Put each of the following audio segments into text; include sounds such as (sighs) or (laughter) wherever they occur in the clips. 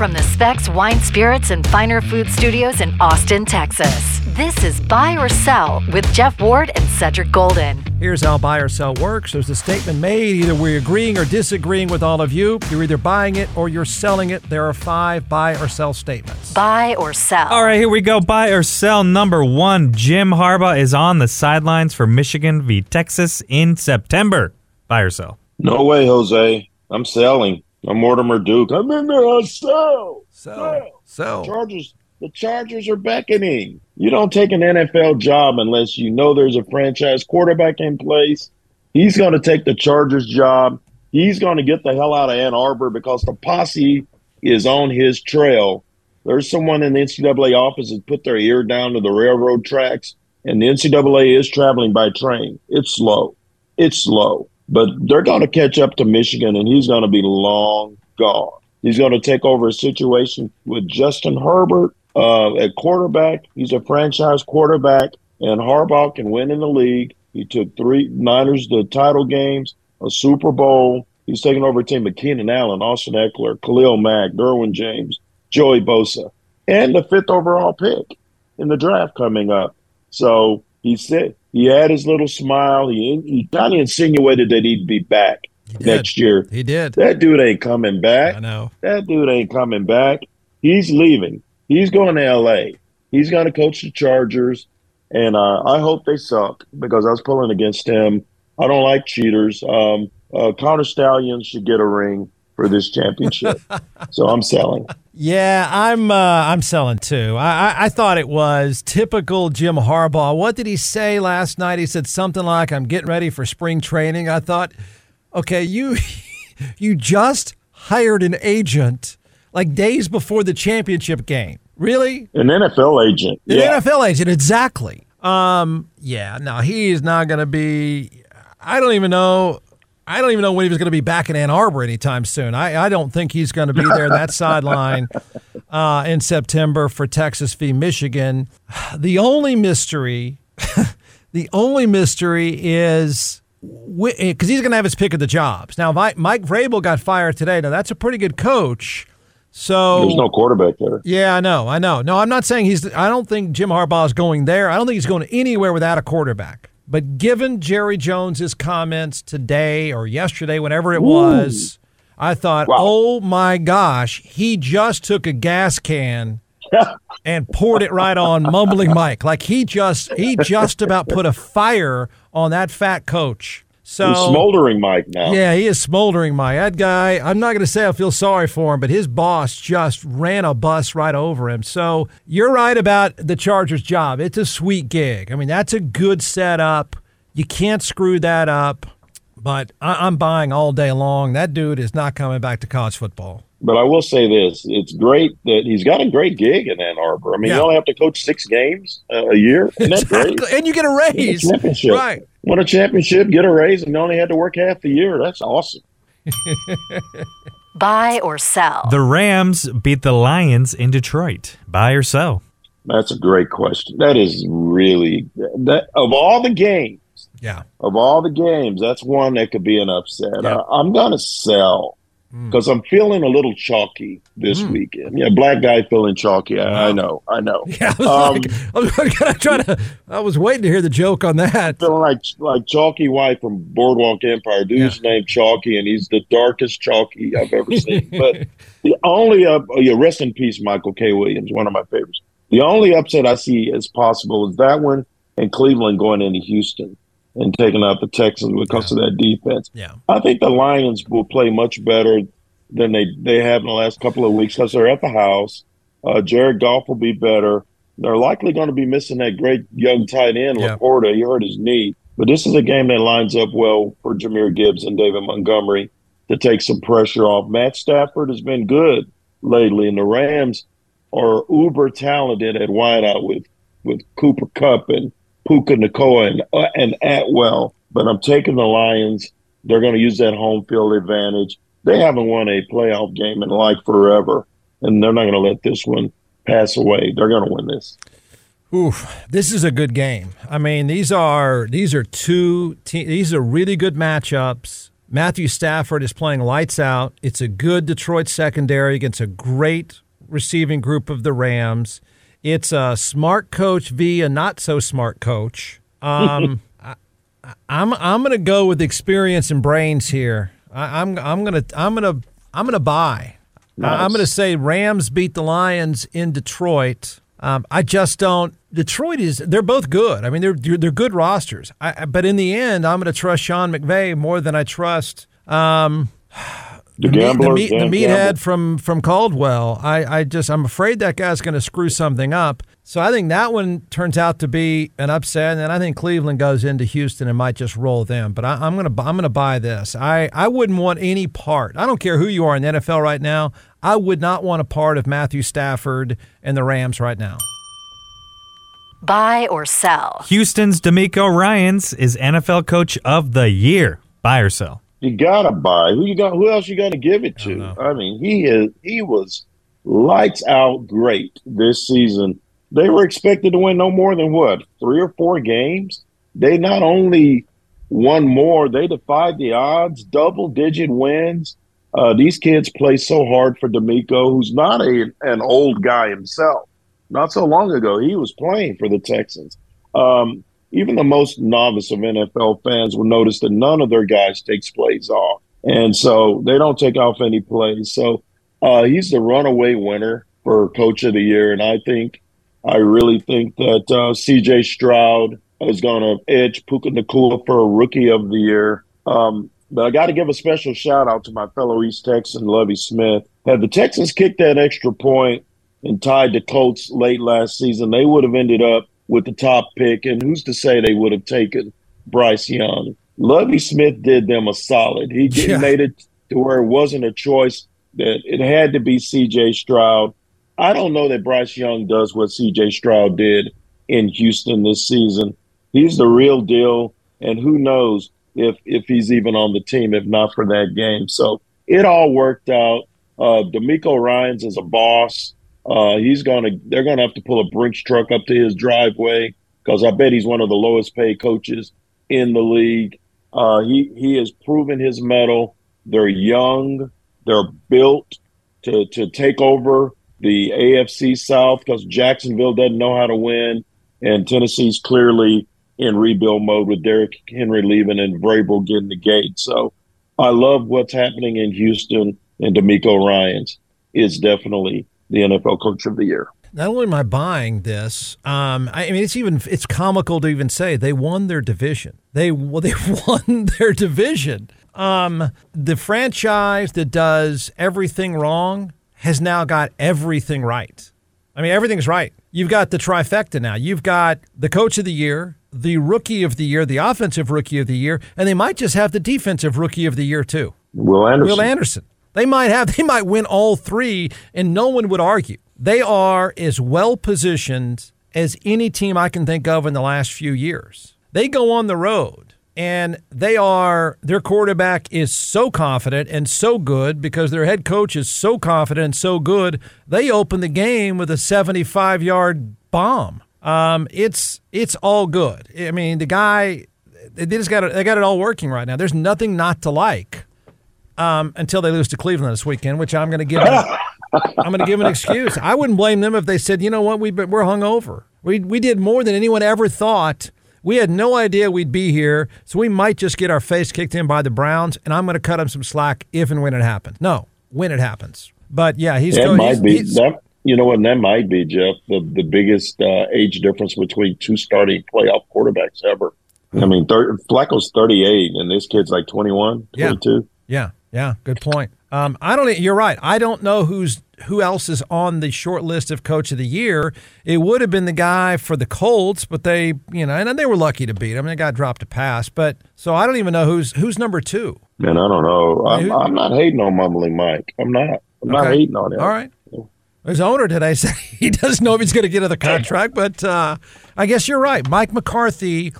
from the Specs Wine Spirits and Finer Food Studios in Austin, Texas. This is Buy or Sell with Jeff Ward and Cedric Golden. Here's how buy or sell works. There's a statement made. Either we're agreeing or disagreeing with all of you. You're either buying it or you're selling it. There are five buy or sell statements. Buy or sell. All right, here we go. Buy or sell number one. Jim Harbaugh is on the sidelines for Michigan v. Texas in September. Buy or sell? No way, Jose. I'm selling. I'm Mortimer Duke. I'm in there. I sell. Sell. Sell. Chargers. The Chargers are beckoning. You don't take an NFL job unless you know there's a franchise quarterback in place. He's going to take the Chargers job. He's going to get the hell out of Ann Arbor because the posse is on his trail. There's someone in the NCAA office that put their ear down to the railroad tracks, and the NCAA is traveling by train. It's slow. It's slow. But they're going to catch up to Michigan, and he's going to be long gone. He's going to take over a situation with Justin Herbert uh, at quarterback. He's a franchise quarterback, and Harbaugh can win in the league. He took three Niners to title games, a Super Bowl. He's taking over a team of Keenan Allen, Austin Ekeler, Khalil Mack, Derwin James, Joey Bosa, and the fifth overall pick in the draft coming up. So he said he had his little smile. He, he kind of insinuated that he'd be back next year. He did. That dude ain't coming back. I know. That dude ain't coming back. He's leaving. He's going to L.A. He's going to coach the Chargers, and uh, I hope they suck because I was pulling against him. I don't like cheaters. Um, uh, Connor Stalions should get a ring for this championship, (laughs) so I'm selling. Yeah, I'm. Uh, I'm selling too. I, I I thought it was typical Jim Harbaugh. What did he say last night? He said something like, "I'm getting ready for spring training." I thought, okay, you (laughs) you just hired an agent like days before the championship game. Really? An NFL agent. An yeah. NFL agent, exactly. Um, yeah, no, he's not going to be. I don't even know. I don't even know when he was going to be back in Ann Arbor anytime soon. I, I don't think he's going to be there that sideline (laughs) uh, in September for Texas v. Michigan. (sighs) The only mystery, (laughs) the only mystery is because he's going to have his pick of the jobs. Now, Mike, Mike Vrabel got fired today. Now, that's a pretty good coach. So There's no quarterback there. yeah, I know, I know. No, I'm not saying he's. I don't think Jim Harbaugh is going there. I don't think he's going anywhere without a quarterback. But given Jerry Jones's comments today or yesterday, whenever it was, I thought, Wow. oh my gosh, he just took a gas can (laughs) and poured it right on mumbling Mike. Like he just he just about put a fire on that fat coach. So He's smoldering Mike now. yeah, he is smoldering, Mike. that guy. I'm not going to say I feel sorry for him, but his boss just ran a bus right over him. So you're right about the Chargers' job. It's a sweet gig. I mean, that's a good setup. You can't screw that up. But I- I'm buying all day long. That dude is not coming back to college football. But I will say this: it's great that he's got a great gig in Ann Arbor. I mean, Yeah. you only have to coach six games uh, a year, and that's great. And you get a Win a raise. championship. Right. Win a championship, get a raise, and you only had to work half the year. That's awesome. (laughs) Buy or sell. The Rams beat the Lions in Detroit. Buy or sell? That's a great question. That is really that of all the games, Yeah. of all the games, that's one that could be an upset. Yeah. Uh, I'm gonna sell because I'm feeling a little chalky this weekend. Yeah, black guy feeling chalky. I, I know, I know. (laughs) Yeah. I was, Um, like, I was (laughs) to. I was waiting to hear the joke on that. feeling like like Chalky White from Boardwalk Empire. Dude's named Chalky, and he's the darkest Chalky I've ever seen. (laughs) but the only up, oh yeah, rest in peace, Michael K. Williams, one of my favorites. The only upset I see as possible is that one and Cleveland going into Houston and taking out the Texans because of that defense. Yeah. I think the Lions will play much better than they, they have in the last couple of weeks because they're at the house. Uh, Jared Goff will be better. They're likely going to be missing that great young tight end, Yeah. LaPorta. He hurt his knee. But this is a game that lines up well for Jahmyr Gibbs and David Montgomery to take some pressure off. Matt Stafford has been good lately, and the Rams are uber talented at wideout with, with Cooper Kupp and Puka Nacua and, uh, and Atwell. But I'm taking the Lions. They're going to use that home field advantage. They haven't won a playoff game in like forever, and they're not going to let this one pass away. They're going to win this. Oof, this is a good game. I mean, these are these are two te- these are really good matchups. Matthew Stafford is playing lights out. It's a good Detroit secondary against a great receiving group of the Rams. It's a smart coach v a not so smart coach. Um, (laughs) I, I'm I'm gonna go with experience and brains here. I, I'm I'm gonna I'm gonna I'm gonna buy. Nice. I'm gonna say Rams beat the Lions in Detroit. Um, I just don't. Detroit is. They're both good. I mean, they're they're good rosters. I, but in the end, I'm going to trust Sean McVay more than I trust um, The meat- gambler, the, meat, the meathead from from Caldwell. I, I just I'm afraid that guy's going to screw something up. So I think that one turns out to be an upset, and then I think Cleveland goes into Houston and might just roll them. But I, I'm gonna I'm gonna buy this. I I wouldn't want any part. I don't care who you are in the NFL right now. I would not want a part of Matthew Stafford and the Rams right now. Buy or sell. Houston's DeMeco Ryans is NFL Coach of the Year. Buy or sell? You gotta buy. Who you got? Who else you gonna give it to? know. I mean, he is. He was lights out great this season. They were expected to win no more than what three or four games. They not only won more, they defied the odds. Double digit wins. Uh, these kids play so hard for DeMeco, who's not a an old guy himself. Not so long ago, he was playing for the Texans. Um, even the most novice of NFL fans will notice that none of their guys takes plays off, and so they don't take off any plays. So uh, he's the runaway winner for Coach of the Year, and I think, I really think that uh, C.J. Stroud is going to edge Puka Nacua for a Rookie of the Year. Um, but I got to give a special shout out to my fellow East Texan, Lovie Smith. Had the Texans kicked that extra point and tied the Colts late last season, they would have ended up with the top pick. And who's to say they would have taken Bryce Young? Lovie Smith did them a solid. He Yeah. made it to where it wasn't a choice that it had to be C.J. Stroud. I don't know that Bryce Young does what C.J. Stroud did in Houston this season. He's the real deal, and who knows if if he's even on the team if not for that game. So it all worked out. Uh, DeMeco Ryan's is a boss. Uh, he's gonna they're gonna have to pull a Brinks truck up to his driveway because I bet he's one of the lowest paid coaches in the league. Uh, he he has proven his mettle. They're young. They're built to to take over the AFC South because Jacksonville doesn't know how to win, and Tennessee's clearly in rebuild mode with Derrick Henry leaving and Vrabel getting the gate. So I love what's happening in Houston, and DeMeco Ryan's is definitely the NFL Coach of the Year. Not only am I buying this, um, I I mean it's even it's comical to even say they won their division. They well, (laughs) they won their division. Um, the franchise that does everything wrong has now got everything right. I mean everything's right. You've got the trifecta now. You've got the coach of the year, the rookie of the year, the offensive rookie of the year, and they might just have the defensive rookie of the year too. Will Anderson. Will Anderson. They might have (laughs) they might win all three and no one would argue. They are as well positioned as any team I can think of in the last few years. They go on the road and they are their quarterback is so confident and so good because their head coach is so confident and so good. They open the game with a 75-yard bomb. Um, it's it's all good. I mean, the guy they just got it, they got it all working right now. There's nothing not to like um, until they lose to Cleveland this weekend, which I'm going to give. Them, (laughs) I'm going to give an excuse. I wouldn't blame them if they said, you know what, we we're hungover. We we did more than anyone ever thought. We had no idea we'd be here, so we might just get our face kicked in by the Browns, and I'm going to cut them some slack if and when it happens. No, when it happens. But yeah, he's That go- he's- might be he's- that. You know what? That might be Jeff the the biggest uh, age difference between two starting playoff quarterbacks ever. I mean, thir- Flacco's 38, and this kid's like 21, 22. Yeah, yeah, good point. Um, I don't. You're right. I don't know who's who else is on the short list of coach of the year. It would have been the guy for the Colts, but they, you know, and they were lucky to beat him. They got dropped a pass, but so I don't even know who's who's number two. Man, I don't know. I'm, Who- I'm not hating on Mumbling Mike. I'm not. I'm not hating on him. All right. His owner today (laughs) said he doesn't know if he's going to get another contract, but uh, I guess you're right. Mike McCarthy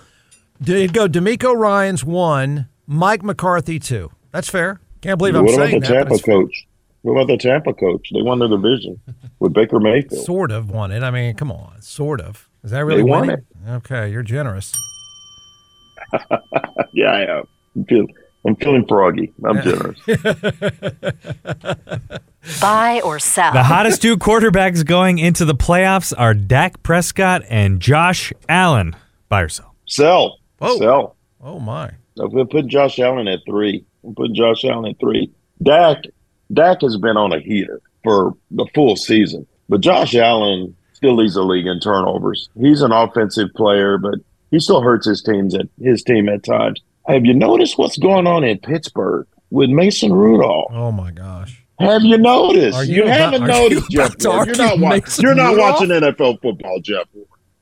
did go. DeMeco Ryan's one. Mike McCarthy two. That's fair. Can't believe I'm What about the that. Tampa coach? What about the Tampa coach? They won their division with Baker Mayfield. Sort of won it. I mean, come on, sort of. Is that really They won winning? Okay, you're generous. (laughs) yeah, I am. Feel- I'm feeling froggy. I'm generous. (laughs) Buy or sell. The hottest two quarterbacks going into the playoffs are Dak Prescott and Josh Allen. Buy or sell? Sell. Whoa. Sell. Oh my. I'm going to put Josh Allen at three. I'm putting Josh Allen at three. Dak, Dak has been on a heater for the full season, but Josh Allen still leads the league in turnovers. He's an offensive player, but he still hurts his teams at his team at times. Have you noticed what's going on in Pittsburgh with Mason Rudolph? Oh my gosh. Have you noticed? Are you, you about- haven't noticed, you Jeff. about to Ward. You're not, argue wa- you're not watching NFL football, Jeff.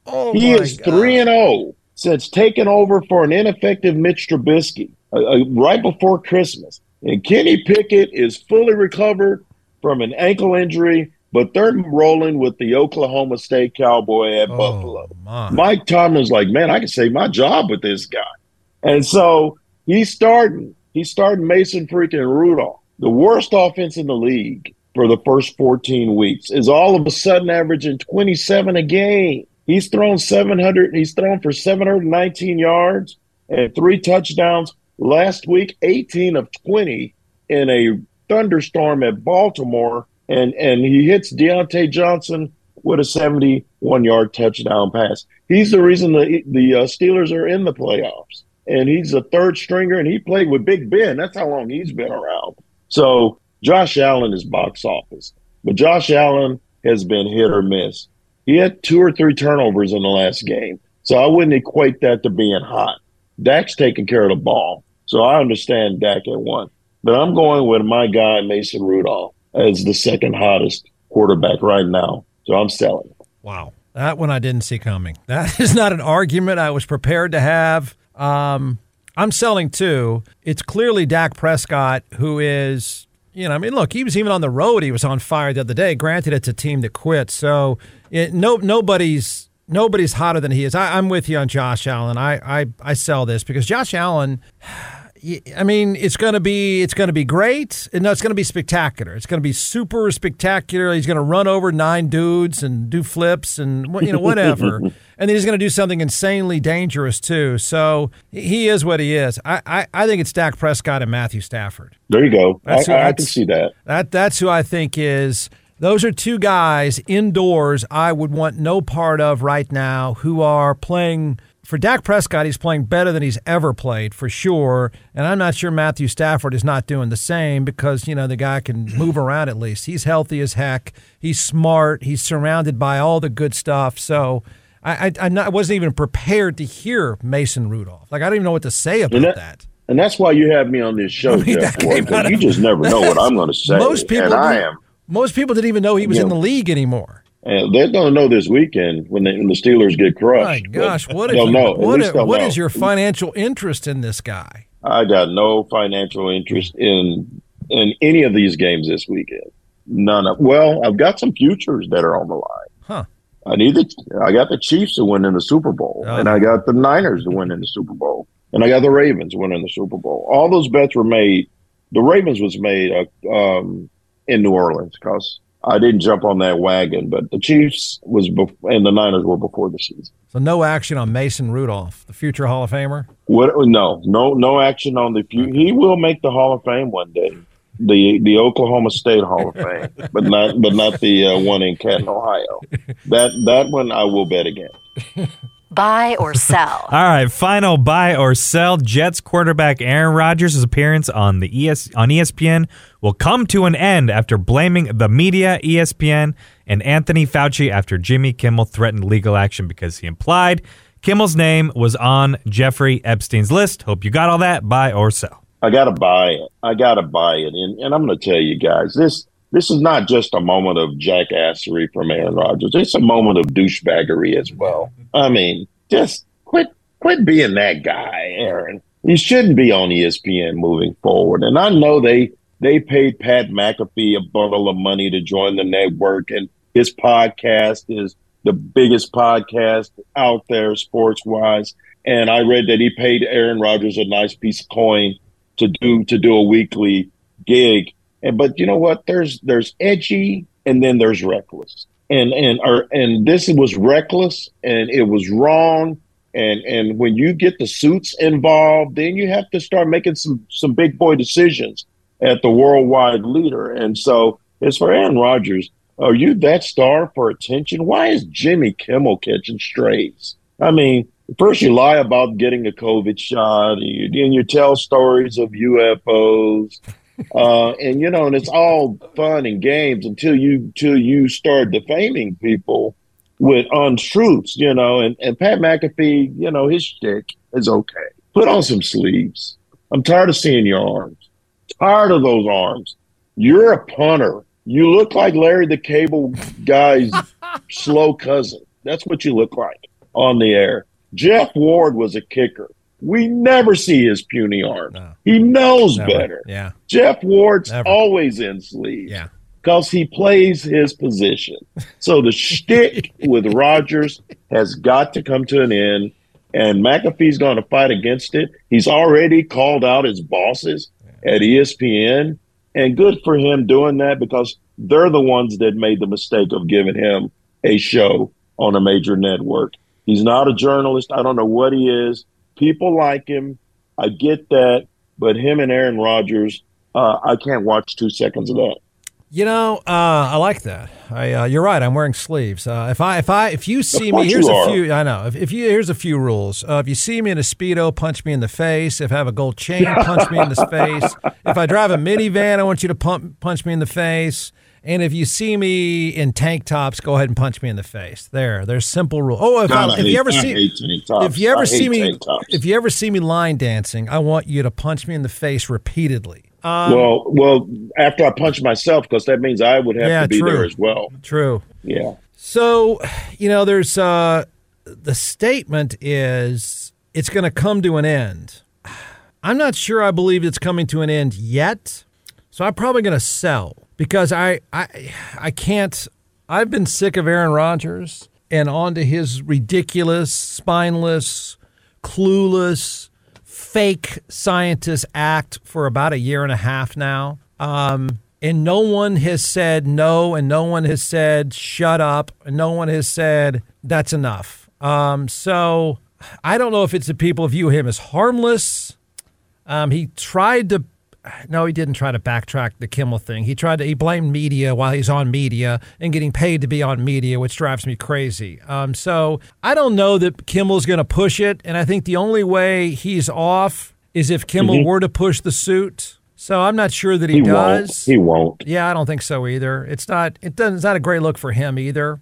Oh He is three and zero oh since taking over for an ineffective Mitch Trubisky uh, uh, right before Christmas. And Kenny Pickett is fully recovered from an ankle injury, but they're rolling with the Oklahoma State Cowboy at Buffalo. Oh my. Mike Tomlin's like, man, I can save my job with this guy. And so he's starting. He's starting Mason freaking Rudolph. The worst offense in the league for the first 14 weeks is all of a sudden averaging 27 a game. He's thrown 700. He's thrown for 719 yards and three touchdowns last week, 18 of 20 in a thunderstorm at Baltimore. And, and he hits Diontae Johnson with a 71 yard touchdown pass. He's the reason the, the uh, Steelers are in the playoffs. And he's a third stringer, and he played with Big Ben. That's how long he's been around. So Josh Allen is box office. But Josh Allen has been hit or miss. He had two or three turnovers in the last game. So I wouldn't equate that to being hot. Dak's taking care of the ball. So I understand Dak at one. But I'm going with my guy, Mason Rudolph, as the second hottest quarterback right now. So I'm selling. Wow. That one I didn't see coming. (laughs) That is not an argument I was prepared to have. Um, I'm selling too. It's clearly Dak Prescott who is, you know, I mean, look, he was even on the road. He was on fire the other day. Granted, it's a team that quit, so it, no, nobody's nobody's hotter than he is. I, I'm with you on Josh Allen. I, I I sell this because Josh Allen. I mean, it's going to be it's going to be great. No, it's going to be spectacular. It's going to be super spectacular. He's going to run over nine dudes and do flips and you know whatever. (laughs) and then he's going to do something insanely dangerous too. So he is what he is. I I, I think it's Dak Prescott and Matthew Stafford. There you go. I, who- I, I can see that. That that's who I think is. Those are two guys indoors I would want no part of right now who are playing for Dak Prescott, he's playing better than he's ever played for sure. And I'm not sure Matthew Stafford is not doing the same because, you know, the guy can (clears throat) move around at least. He's healthy as heck. He's smart. He's surrounded by all the good stuff. So I, I, not, I wasn't even prepared to hear Mason Rudolph. Like, I don't even know what to say about And that. that- And that's why you have me on this (laughs) show, I mean, Jeff that Ward, came 'cause out of- You just never know what I'm going (laughs) to say. Most people and I am. Most people didn't even know he was in the league anymore. And they're going to know this weekend when, they, when the Steelers get crushed. My gosh, what, is, know. At what, what know. is your financial interest in this guy? I got no financial interest in in any of these games this weekend. None of. Well, I've got some futures that are on the line. Huh. I need the. I got the Chiefs to win in the Super Bowl, Oh. and I got the Niners to win in the Super Bowl, and I got the Ravens winning the Super Bowl. All those bets were made. The Ravens was made uh, um, in New Orleans because I didn't jump on that wagon, but the Chiefs was bef- and the Niners were before the season. So no action on Mason Rudolph, the future Hall of Famer. What? No, no, no action on the few. He will make the Hall of Fame one day. The the Oklahoma State Hall of Fame, (laughs) but not but not the uh, one in Canton, Ohio. That that one I will bet again. (laughs) Buy or sell. (laughs) All right, final buy or sell. Jets quarterback Aaron Rodgers' appearance on the ES on ESPN will come to an end after blaming the media, ESPN, and Anthony Fauci after Jimmy Kimmel threatened legal action because he implied Kimmel's name was on Jeffrey Epstein's list. Hope you got all that. Buy or sell. I got to buy it. I got to buy it, and and I'm going to tell you guys this. This is not just a moment of jackassery from Aaron Rodgers. It's a moment of douchebaggery as well. I mean, just quit quit being that guy, Aaron. You shouldn't be on ESPN moving forward. And I know they they paid Pat McAfee a bundle of money to join the network, and his podcast is the biggest podcast out there sports wise. And I read that he paid Aaron Rodgers a nice piece of coin to do to do a weekly gig. And but you know what? There's there's edgy and then there's reckless. And and or and this was reckless and it was wrong And and when you get the suits involved, then you have to start making some some big boy decisions at the worldwide leader. And so as for Aaron Rodgers, are you that star for attention? Why is Jimmy Kimmel catching strays? I mean, first you lie about getting a COVID shot, and you, and you tell stories of UFOs, uh, and you know, and it's all fun and games until you until you start defaming people with untruths, you know. And, and Pat McAfee, you know, his shtick is okay. Put on some sleeves. I'm tired of seeing your arms. Tired of those arms. You're a punter. You look like Larry the Cable Guy's (laughs) slow cousin. That's what you look like on the air. Jeff Ward was a kicker. We never see his puny arms. No. He knows Never. better. Yeah. Jeff Ward's Never. always in sleeves Yeah. because he plays his position. So the shtick (laughs) with Rodgers has got to come to an end, and McAfee's going to fight against it. He's already called out his bosses at ESPN, and good for him doing that because they're the ones that made the mistake of giving him a show on a major network. He's not a journalist. I don't know what he is. People like him. I get that, but him and Aaron Rodgers, uh, I can't watch two seconds of that. You know, uh, I like that. I, uh, you're right. I'm wearing sleeves. Uh, if I, if I, if you see me, here's a few. I know. If, if you, here's a few rules. Uh, if you see me in a speedo, punch me in the face. If I have a gold chain, punch me in the (laughs) face. If I drive a minivan, I want you to pump, punch me in the face. And if you see me in tank tops, go ahead and punch me in the face. There, there's simple rule. Oh, if, God, I, if hate- you ever I see, hate tank tops. if you ever see me, if you ever see me line dancing, I want you to punch me in the face repeatedly. Um, well, well, after I punch myself, because that means I would have Yeah, to be true. there as well. true. Yeah. So, you know, there's uh, the statement is it's going to come to an end. (sighs) I'm not sure I believe it's coming to an end yet. So I'm probably going to sell because I, I I can't. I've been sick of Aaron Rodgers and on to his ridiculous, spineless, clueless, fake scientist act for about a year and a half now. Um, and no one has said no, and no one has said shut up, and no one has said that's enough. Um, so I don't know if it's the people view him as harmless. Um, he tried to. No, he didn't try to backtrack the Kimmel thing. He tried to. He blamed media while he's on media and getting paid to be on media, which drives me crazy. Um, so I don't know that Kimmel's going to push it, and I think the only way he's off is if Kimmel were to push the suit. So I'm not sure that he, He won't. does. He won't. Yeah, I don't think so either. It's not. It doesn't. It's not a great look for him either.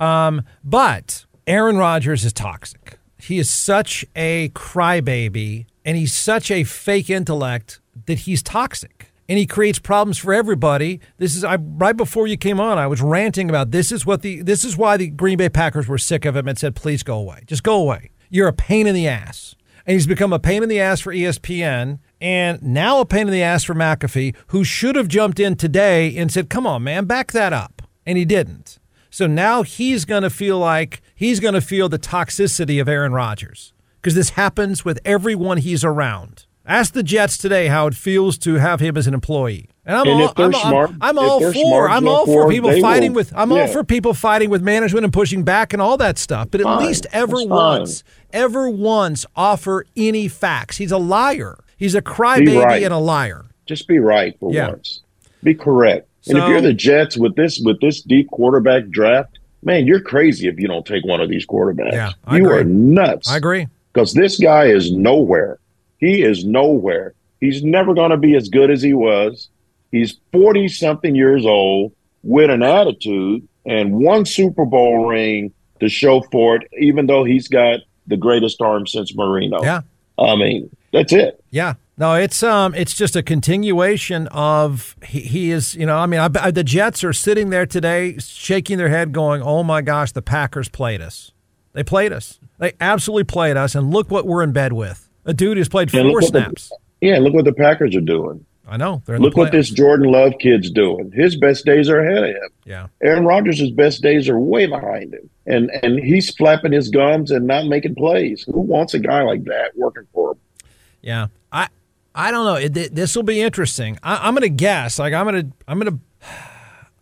Um, but Aaron Rodgers is toxic. He is such a crybaby, and he's such a fake intellect that he's toxic, and he creates problems for everybody. This is I, right before you came on. I was ranting about this is what the this is why the Green Bay Packers were sick of him and said, "Please go away. Just go away. You're a pain in the ass." And he's become a pain in the ass for ESPN and now a pain in the ass for McAfee, who should have jumped in today and said, Come on, man, back that up. And he didn't. So now he's going to feel like he's going to feel the toxicity of Aaron Rodgers because this happens with everyone he's around. Ask the Jets today how it feels to have him as an employee. And I'm And all, I'm, I'm- I'm if all for smart, I'm all for people fighting will. with I'm all for people fighting with management and pushing back and all that stuff. But at Fine. least ever fine. once, ever once offer any facts. He's a liar. He's a crybaby right. and a liar. Just be right for Yeah. once. Be correct. and if you're the Jets with this with this deep quarterback draft, man, you're crazy if you don't take one of these quarterbacks. Yeah, I you agree. are nuts. I agree. Because this guy is nowhere. He is nowhere. He's never going to be as good as he was. He's 40 something years old with an attitude and one Super Bowl ring to show for it, even though he's got the greatest arm since Marino. Yeah. I mean, that's it. Yeah. No, it's um, it's just a continuation of he, he is, you know, I mean, I, I, the Jets are sitting there today, shaking their head, going, "Oh my gosh, the Packers played us. They played us. They absolutely played us, and look what we're in bed with. A dude who's played four what the- snaps. Yeah, look what the Packers are doing. I know Look what this. Jordan Love kid's doing. His best days are ahead of him. Yeah. Aaron Rodgers' best days are way behind him. And and he's flapping his gums and not making plays. Who wants a guy like that working for him? Yeah, I I don't know. This will be interesting. I, I'm going to guess. Like I'm going to I'm going to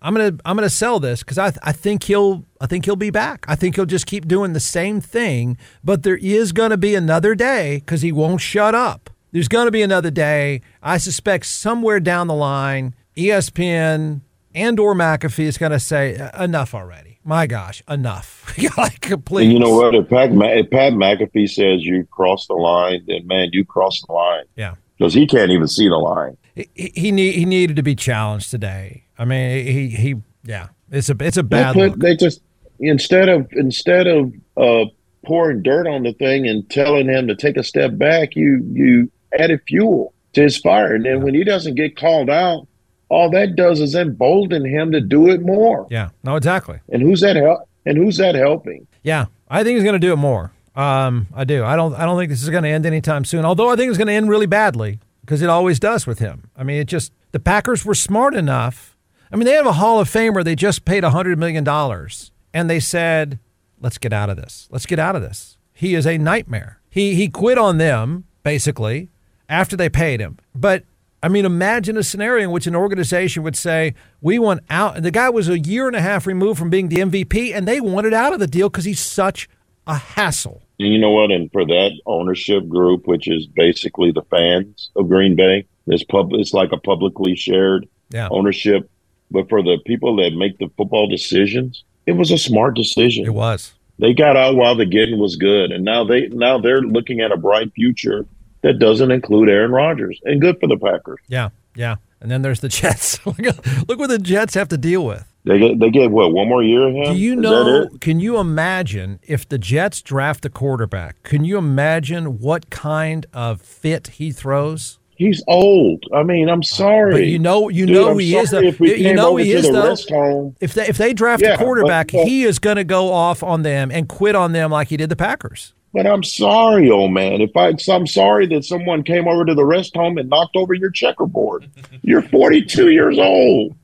I'm gonna I'm gonna sell this because I I think he'll I think he'll be back. I think he'll just keep doing the same thing. But there is gonna be another day because he won't shut up. There's gonna be another day. I suspect somewhere down the line, ESPN and or McAfee is gonna say enough already. My gosh, enough. (laughs) like please. And you know what? If Pat, if Pat McAfee says you crossed the line, then man, you crossed the line Yeah. because he can't even see the line. He he, he needed to be challenged today. I mean, he he yeah. It's a it's a They, bad put, look. they just instead of instead of uh, pouring dirt on the thing and telling him to take a step back, you you added fuel to his fire. And then when he doesn't get called out, all that does is embolden him to do it more. Yeah. No, exactly. And who's that help? And who's that helping? Yeah, I think he's going to do it more. Um, I do. I don't. I don't think this is going to end anytime soon. Although I think it's going to end really badly because it always does with him. I mean, it just the Packers were smart enough. I mean, they have a Hall of Famer. They just paid hundred million dollars, and they said, "Let's get out of this. Let's get out of this." He is a nightmare. He he quit on them basically after they paid him. But I mean, imagine a scenario in which an organization would say, "We want out." And the guy was a year and a half removed from being the MVP, and they wanted out of the deal because he's such a hassle. You know what? And for that ownership group, which is basically the fans of Green Bay, it's pub. It's like a publicly shared Yeah, ownership. But for the people that make the football decisions, it was a smart decision. it was. They got out while the getting was good, and now they now they're looking at a bright future that doesn't include Aaron Rodgers, and good for the Packers. Yeah, yeah. And then there's the Jets. (laughs) look, what the Jets have to deal with. They get they get what one more year of him. Do you Is know? Can you imagine if the Jets draft a quarterback? Can you imagine what kind of fit he throws? He's old. I mean, I'm sorry, But you know, you Dude, know I'm he is. sorry Though. if we You know he is the though. home. If they if they draft Yeah, a quarterback, but- but- he is going to go off on them and quit on them like he did the Packers. But I'm sorry, old man. If I, I'm sorry that someone came over to the rest home and knocked over your checkerboard. (laughs) You're 42 years old.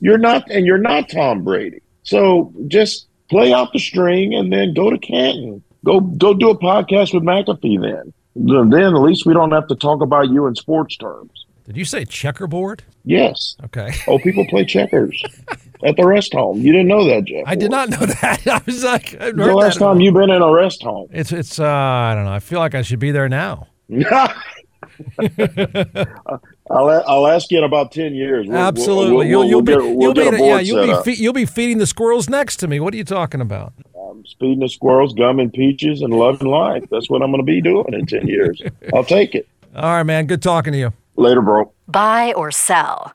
You're not, and you're not Tom Brady. So just play out the string and then go to Canton. Go, go do a podcast with McAfee. Then, then at least we don't have to talk about you in sports terms. Did you say checkerboard? Yes. Okay. Oh, people play checkers at the rest home. You didn't know that, Jeff. I did not know that. (laughs) I was like, The last time you've been in a rest home. It's it's uh I don't know. I feel like I should be there now. (laughs) (laughs) I'll, I'll ask you in about 10 years. We'll- we'll- Absolutely. we'll- you'll you'll we'll be get- we'll you'll be yeah you'll be fe- you'll be feeding the squirrels next to me. What are you talking about? I'm speeding the squirrels, gum and peaches, and loving life. That's what I'm going to be doing in 10 years. I'll take it. All right, man. Good talking to you. Later, bro. Buy or sell.